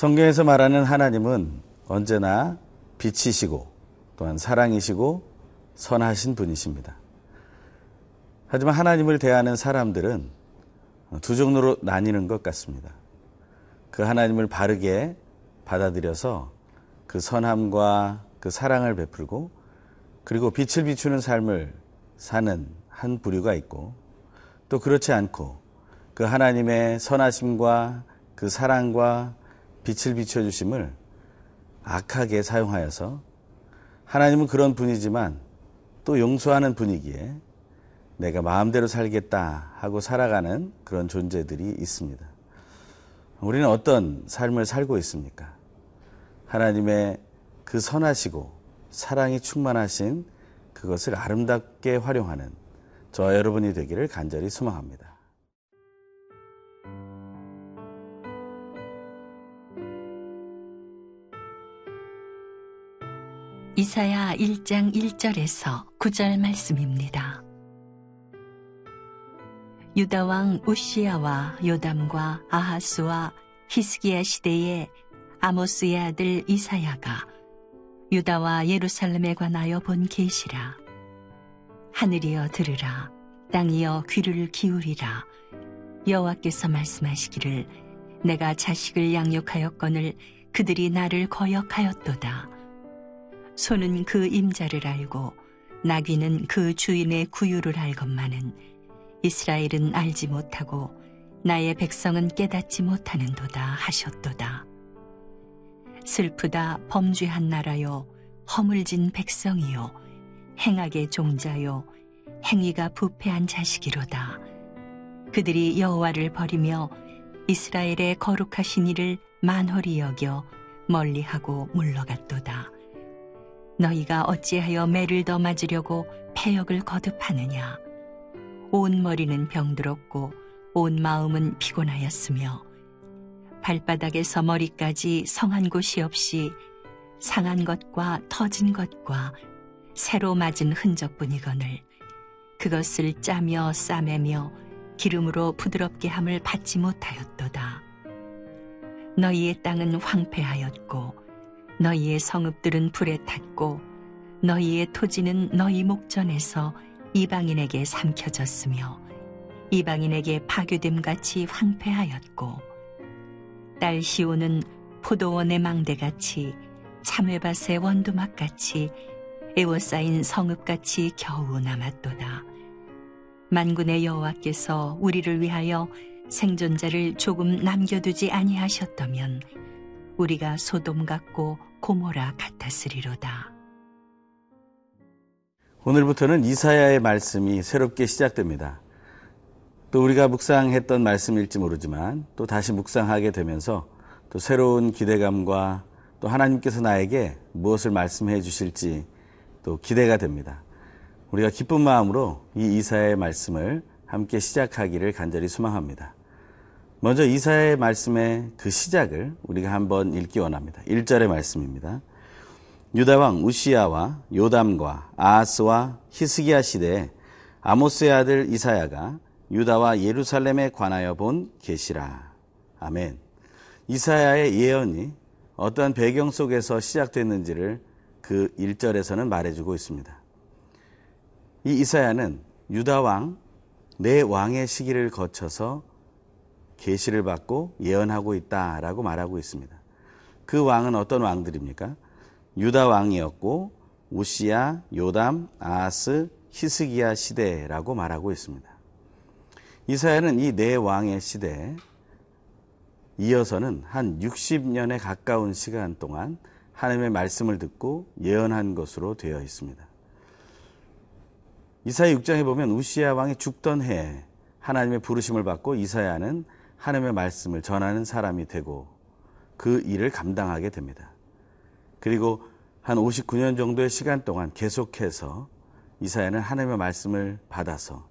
성경에서 말하는 하나님은 언제나 빛이시고 또한 사랑이시고 선하신 분이십니다. 하지만 하나님을 대하는 사람들은 두 종류로 나뉘는 것 같습니다. 그 하나님을 바르게 받아들여서 그 선함과 그 사랑을 베풀고 그리고 빛을 비추는 삶을 사는 한 부류가 있고 또 그렇지 않고 그 하나님의 선하심과 그 사랑과 빛을 비춰주심을 악하게 사용하여서 하나님은 그런 분이지만 또 용서하는 분이기에 내가 마음대로 살겠다 하고 살아가는 그런 존재들이 있습니다. 우리는 어떤 삶을 살고 있습니까? 하나님의 그 선하시고 사랑이 충만하신 그것을 아름답게 활용하는 저 여러분이 되기를 간절히 소망합니다. 이사야 1장 1절에서 9절 말씀입니다. 유다 왕 우시야와 요담과 아하스와 히스기야 시대에 아모스의 아들 이사야가 유다와 예루살렘에 관하여 본 계시라. 하늘이여 들으라. 땅이여 귀를 기울이라. 여호와께서 말씀하시기를 내가 자식을 양육하였거늘 그들이 나를 거역하였도다 소는 그 임자를 알고 나귀는 그 주인의 구유를 알건만은 이스라엘은 알지 못하고 나의 백성은 깨닫지 못하는도다 하셨도다. 슬프다 범죄한 나라요 허물진 백성이요 행악의 종자요 행위가 부패한 자식이로다. 그들이 여호와를 버리며 이스라엘의 거룩하신 이를 만홀히 여겨 멀리하고 물러갔도다. 너희가 어찌하여 매를 더 맞으려고 폐역을 거듭하느냐? 온 머리는 병들었고 온 마음은 피곤하였으며 발바닥에서 머리까지 성한 곳이 없이 상한 것과 터진 것과 새로 맞은 흔적뿐이거늘 그것을 짜며 싸매며 기름으로 부드럽게 함을 받지 못하였도다. 너희의 땅은 황폐하였고 너희의 성읍들은 불에 탔고 너희의 토지는 너희 목전에서 이방인에게 삼켜졌으며 이방인에게 파괴됨 같이 황폐하였고 딸 시오는 포도원의 망대같이 참외밭의 원두막같이 에워싸인 성읍같이 겨우 남았도다. 만군의 여호와께서 우리를 위하여 생존자를 조금 남겨두지 아니하셨다면 우리가 소돔 같고 고모라 같았으리로다. 오늘부터는 이사야의 말씀이 새롭게 시작됩니다. 또 우리가 묵상했던 말씀일지 모르지만 또 다시 묵상하게 되면서 또 새로운 기대감과 또 하나님께서 나에게 무엇을 말씀해 주실지 또 기대가 됩니다. 우리가 기쁜 마음으로 이 이사야의 말씀을 함께 시작하기를 간절히 소망합니다. 먼저 이사야의 말씀의 그 시작을 우리가 한번 읽기 원합니다. 1절의 말씀입니다. 유다왕 우시야와 요담과 아하스와 히스기야 시대에 아모스의 아들 이사야가 유다와 예루살렘에 관하여 본 계시라. 아멘. 이사야의 예언이 어떠한 배경 속에서 시작됐는지를 그 1절에서는 말해주고 있습니다. 이 이사야는 유다 왕, 내 왕의 시기를 거쳐서 계시를 받고 예언하고 있다라고 말하고 있습니다. 그 왕은 어떤 왕들입니까? 유다 왕이었고 우시야, 요담, 아하스, 히스기야 시대라고 말하고 있습니다. 이사야는 이네 왕의 시대에 이어서는 한 60년에 가까운 시간 동안 하나님의 말씀을 듣고 예언한 것으로 되어 있습니다. 이사야 6장에 보면 우시야 왕이 죽던 해에 하나님의 부르심을 받고 이사야는 하나님의 말씀을 전하는 사람이 되고 그 일을 감당하게 됩니다. 그리고 한 59년 정도의 시간 동안 계속해서 이사야는 하나님의 말씀을 받아서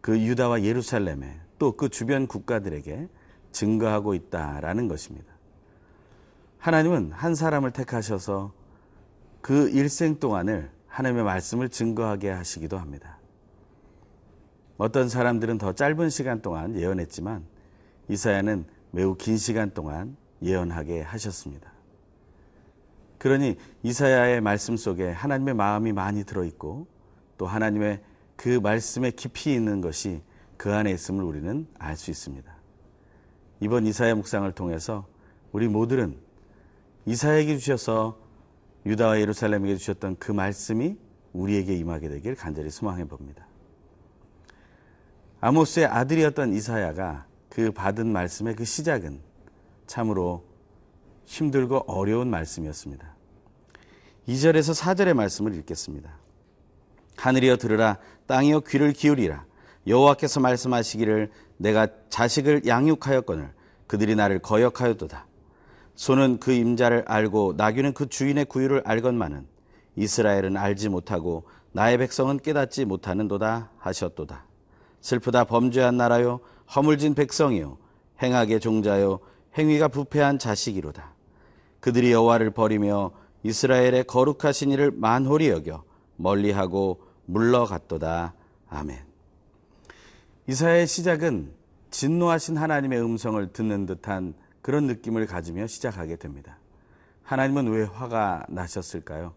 그 유다와 예루살렘에 또 그 주변 국가들에게 증거하고 있다라는 것입니다. 하나님은 한 사람을 택하셔서 그 일생 동안을 하나님의 말씀을 증거하게 하시기도 합니다. 어떤 사람들은 더 짧은 시간 동안 예언했지만 이사야는 매우 긴 시간 동안 예언하게 하셨습니다. 그러니 이사야의 말씀 속에 하나님의 마음이 많이 들어있고 또 하나님의 그 말씀에 깊이 있는 것이 그 안에 있음을 우리는 알 수 있습니다. 이번 이사야 묵상을 통해서 우리 모두는 이사야에게 주셔서 유다와 예루살렘에게 주셨던 그 말씀이 우리에게 임하게 되길 간절히 소망해 봅니다. 아모스의 아들이었던 이사야가 그 받은 말씀의 그 시작은 참으로 힘들고 어려운 말씀이었습니다. 2절에서 4절의 말씀을 읽겠습니다. 하늘이여 들으라 땅이여 귀를 기울이라 여호와께서 말씀하시기를 내가 자식을 양육하였거늘 그들이 나를 거역하였도다. 소는 그 임자를 알고 나귀는 그 주인의 구유를 알건만은 이스라엘은 알지 못하고 나의 백성은 깨닫지 못하는도다 하셨도다. 슬프다 범죄한 나라요 허물진 백성이요 행하게 종자요 행위가 부패한 자식이로다. 그들이 여호와를 버리며 이스라엘의 거룩하신 이를 만홀히 여겨 멀리하고 물러갔도다. 아멘. 이사야의 시작은 진노하신 하나님의 음성을 듣는 듯한 그런 느낌을 가지며 시작하게 됩니다. 하나님은 왜 화가 나셨을까요?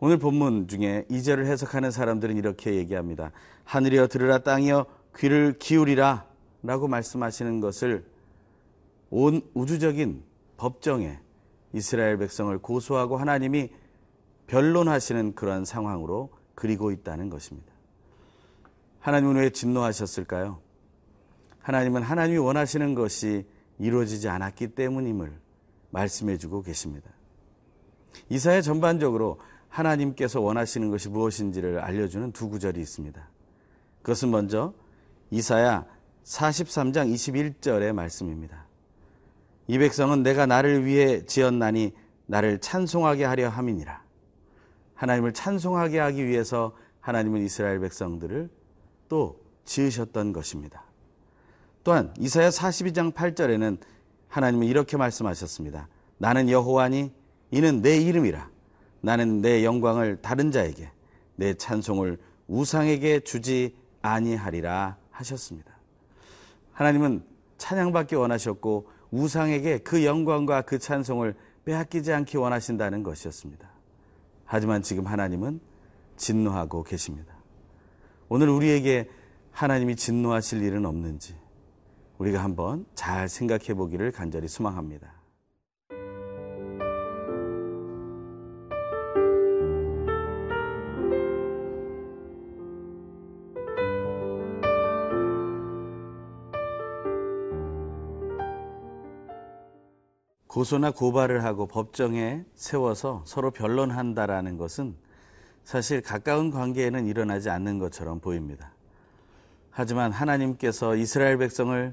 오늘 본문 중에 이절을 해석하는 사람들은 이렇게 얘기합니다. 하늘이여 들으라 땅이여 귀를 기울이라 라고 말씀하시는 것을 온 우주적인 법정에 이스라엘 백성을 고소하고 하나님이 변론하시는 그런 상황으로 그리고 있다는 것입니다. 하나님은 왜 진노하셨을까요? 하나님은 하나님이 원하시는 것이 이루어지지 않았기 때문임을 말씀해 주고 계십니다. 이사야 전반적으로 하나님께서 원하시는 것이 무엇인지를 알려주는 두 구절이 있습니다. 그것은 먼저 이사야 43장 21절의 말씀입니다. 이 백성은 내가 나를 위해 지었나니 나를 찬송하게 하려 함이니라. 하나님을 찬송하게 하기 위해서 하나님은 이스라엘 백성들을 또 지으셨던 것입니다. 또한 이사야 42장 8절에는 하나님은 이렇게 말씀하셨습니다. 나는 여호와니 이는 내 이름이라. 나는 내 영광을 다른 자에게 내 찬송을 우상에게 주지 아니하리라 하셨습니다. 하나님은 찬양받기 원하셨고 우상에게 그 영광과 그 찬송을 빼앗기지 않기 원하신다는 것이었습니다. 하지만 지금 하나님은 진노하고 계십니다. 오늘 우리에게 하나님이 진노하실 일은 없는지 우리가 한번 잘 생각해 보기를 간절히 소망합니다. 고소나 고발을 하고 법정에 세워서 서로 변론한다라는 것은 사실 가까운 관계에는 일어나지 않는 것처럼 보입니다. 하지만 하나님께서 이스라엘 백성을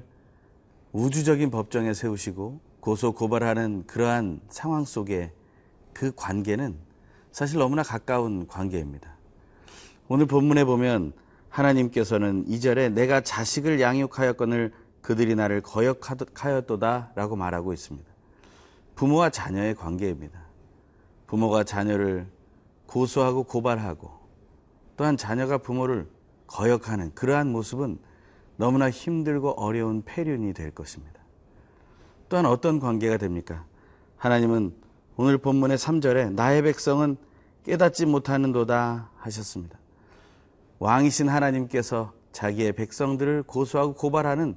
우주적인 법정에 세우시고 고소 고발하는 그러한 상황 속에 그 관계는 사실 너무나 가까운 관계입니다. 오늘 본문에 보면 하나님께서는 이절에 내가 자식을 양육하였거늘 그들이 나를 거역하였도다 라고 말하고 있습니다. 부모와 자녀의 관계입니다. 부모가 자녀를 고소하고 고발하고 또한 자녀가 부모를 거역하는 그러한 모습은 너무나 힘들고 어려운 폐륜이 될 것입니다. 또한 어떤 관계가 됩니까? 하나님은 오늘 본문의 3절에 나의 백성은 깨닫지 못하는 도다 하셨습니다. 왕이신 하나님께서 자기의 백성들을 고소하고 고발하는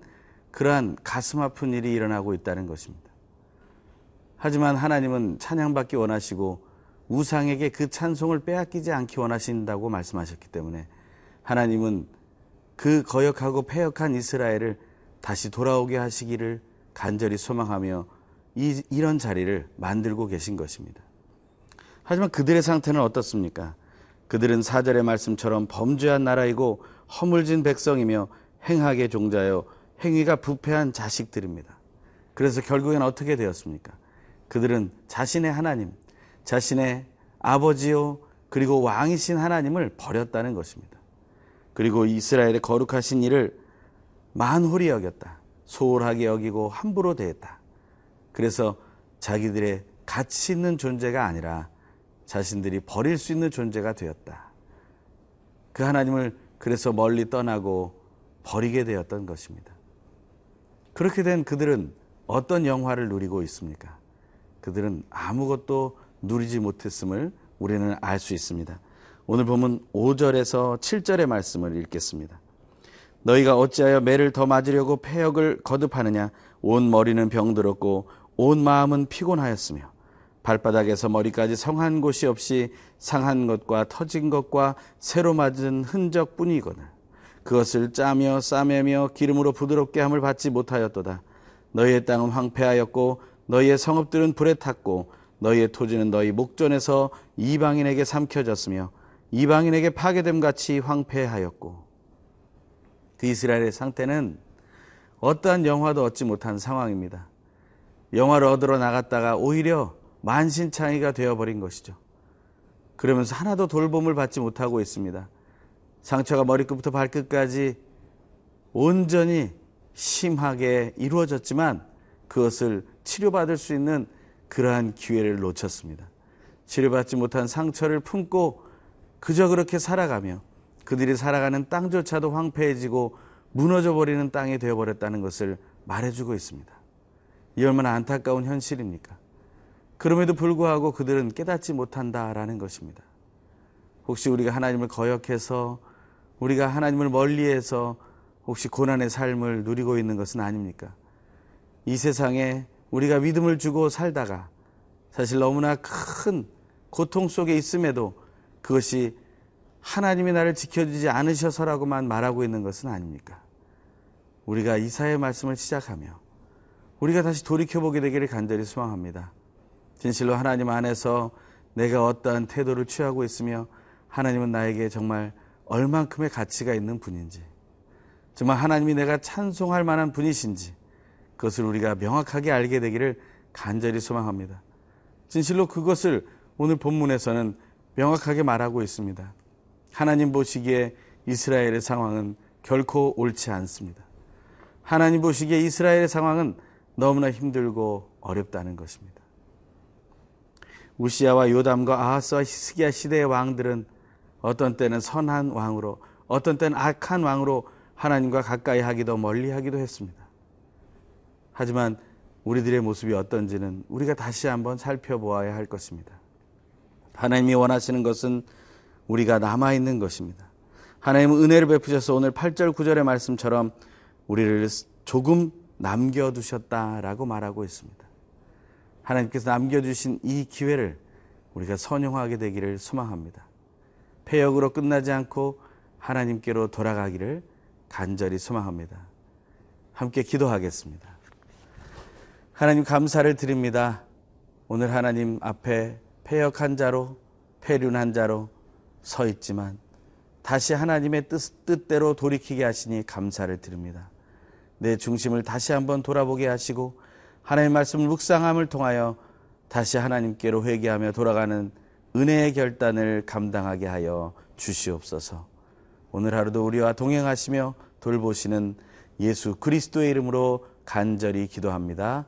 그러한 가슴 아픈 일이 일어나고 있다는 것입니다. 하지만 하나님은 찬양받기 원하시고 우상에게 그 찬송을 빼앗기지 않기 원하신다고 말씀하셨기 때문에 하나님은 그 거역하고 패역한 이스라엘을 다시 돌아오게 하시기를 간절히 소망하며 이, 이런 자리를 만들고 계신 것입니다. 하지만 그들의 상태는 어떻습니까? 그들은 사절의 말씀처럼 범죄한 나라이고 허물진 백성이며 행하게 종자여 행위가 부패한 자식들입니다. 그래서 결국엔 어떻게 되었습니까? 그들은 자신의 하나님, 자신의 아버지요, 그리고 왕이신 하나님을 버렸다는 것입니다. 그리고 이스라엘의 거룩하신 일을 만홀히 여겼다. 소홀하게 여기고 함부로 대했다. 그래서 자기들의 가치 있는 존재가 아니라 자신들이 버릴 수 있는 존재가 되었다. 그 하나님을 그래서 멀리 떠나고 버리게 되었던 것입니다. 그렇게 된 그들은 어떤 영화를 누리고 있습니까? 그들은 아무것도 누리지 못했음을 우리는 알 수 있습니다. 오늘 보면 5절에서 7절의 말씀을 읽겠습니다. 너희가 어찌하여 매를 더 맞으려고 폐역을 거듭하느냐 온 머리는 병들었고 온 마음은 피곤하였으며 발바닥에서 머리까지 성한 곳이 없이 상한 것과 터진 것과 새로 맞은 흔적뿐이거늘 그것을 짜며 싸매며 기름으로 부드럽게 함을 받지 못하였도다 너희의 땅은 황폐하였고 너희의 성읍들은 불에 탔고 너희의 토지는 너희 목전에서 이방인에게 삼켜졌으며 이방인에게 파괴됨 같이 황폐하였고 그 이스라엘의 상태는 어떠한 영화도 얻지 못한 상황입니다. 영화를 얻으러 나갔다가 오히려 만신창이가 되어버린 것이죠. 그러면서 하나도 돌봄을 받지 못하고 있습니다. 상처가 머리끝부터 발끝까지 온전히 심하게 이루어졌지만 그것을 치료받을 수 있는 그러한 기회를 놓쳤습니다. 치료받지 못한 상처를 품고 그저 그렇게 살아가며 그들이 살아가는 땅조차도 황폐해지고 무너져 버리는 땅이 되어버렸다는 것을 말해주고 있습니다. 이 얼마나 안타까운 현실입니까? 그럼에도 불구하고 그들은 깨닫지 못한다라는 것입니다. 혹시 우리가 하나님을 거역해서 우리가 하나님을 멀리해서 혹시 고난의 삶을 누리고 있는 것은 아닙니까? 이 세상에 우리가 믿음을 주고 살다가 사실 너무나 큰 고통 속에 있음에도 그것이 하나님이 나를 지켜주지 않으셔서라고만 말하고 있는 것은 아닙니까? 우리가 이사의 말씀을 시작하며 우리가 다시 돌이켜보게 되기를 간절히 소망합니다. 진실로 하나님 안에서 내가 어떠한 태도를 취하고 있으며 하나님은 나에게 정말 얼만큼의 가치가 있는 분인지 정말 하나님이 내가 찬송할 만한 분이신지 그것을 우리가 명확하게 알게 되기를 간절히 소망합니다. 진실로 그것을 오늘 본문에서는 명확하게 말하고 있습니다. 하나님 보시기에 이스라엘의 상황은 결코 옳지 않습니다. 하나님 보시기에 이스라엘의 상황은 너무나 힘들고 어렵다는 것입니다. 우시아와 요담과 아하스와 히스기야 시대의 왕들은 어떤 때는 선한 왕으로 어떤 때는 악한 왕으로 하나님과 가까이 하기도 멀리 하기도 했습니다. 하지만 우리들의 모습이 어떤지는 우리가 다시 한번 살펴보아야 할 것입니다. 하나님이 원하시는 것은 우리가 남아있는 것입니다. 하나님은 은혜를 베푸셔서 오늘 8절, 9절의 말씀처럼 우리를 조금 남겨두셨다라고 말하고 있습니다. 하나님께서 남겨주신 이 기회를 우리가 선용하게 되기를 소망합니다. 폐역으로 끝나지 않고 하나님께로 돌아가기를 간절히 소망합니다. 함께 기도하겠습니다. 하나님 감사를 드립니다. 오늘 하나님 앞에 폐역한 자로, 폐륜한 자로, 서 있지만 다시 하나님의 뜻, 뜻대로 돌이키게 하시니 감사를 드립니다. 내 중심을 다시 한번 돌아보게 하시고 하나님의 말씀을 묵상함을 통하여 다시 하나님께로 회개하며 돌아가는 은혜의 결단을 감당하게 하여 주시옵소서. 오늘 하루도 우리와 동행하시며 돌보시는 예수 그리스도의 이름으로 간절히 기도합니다.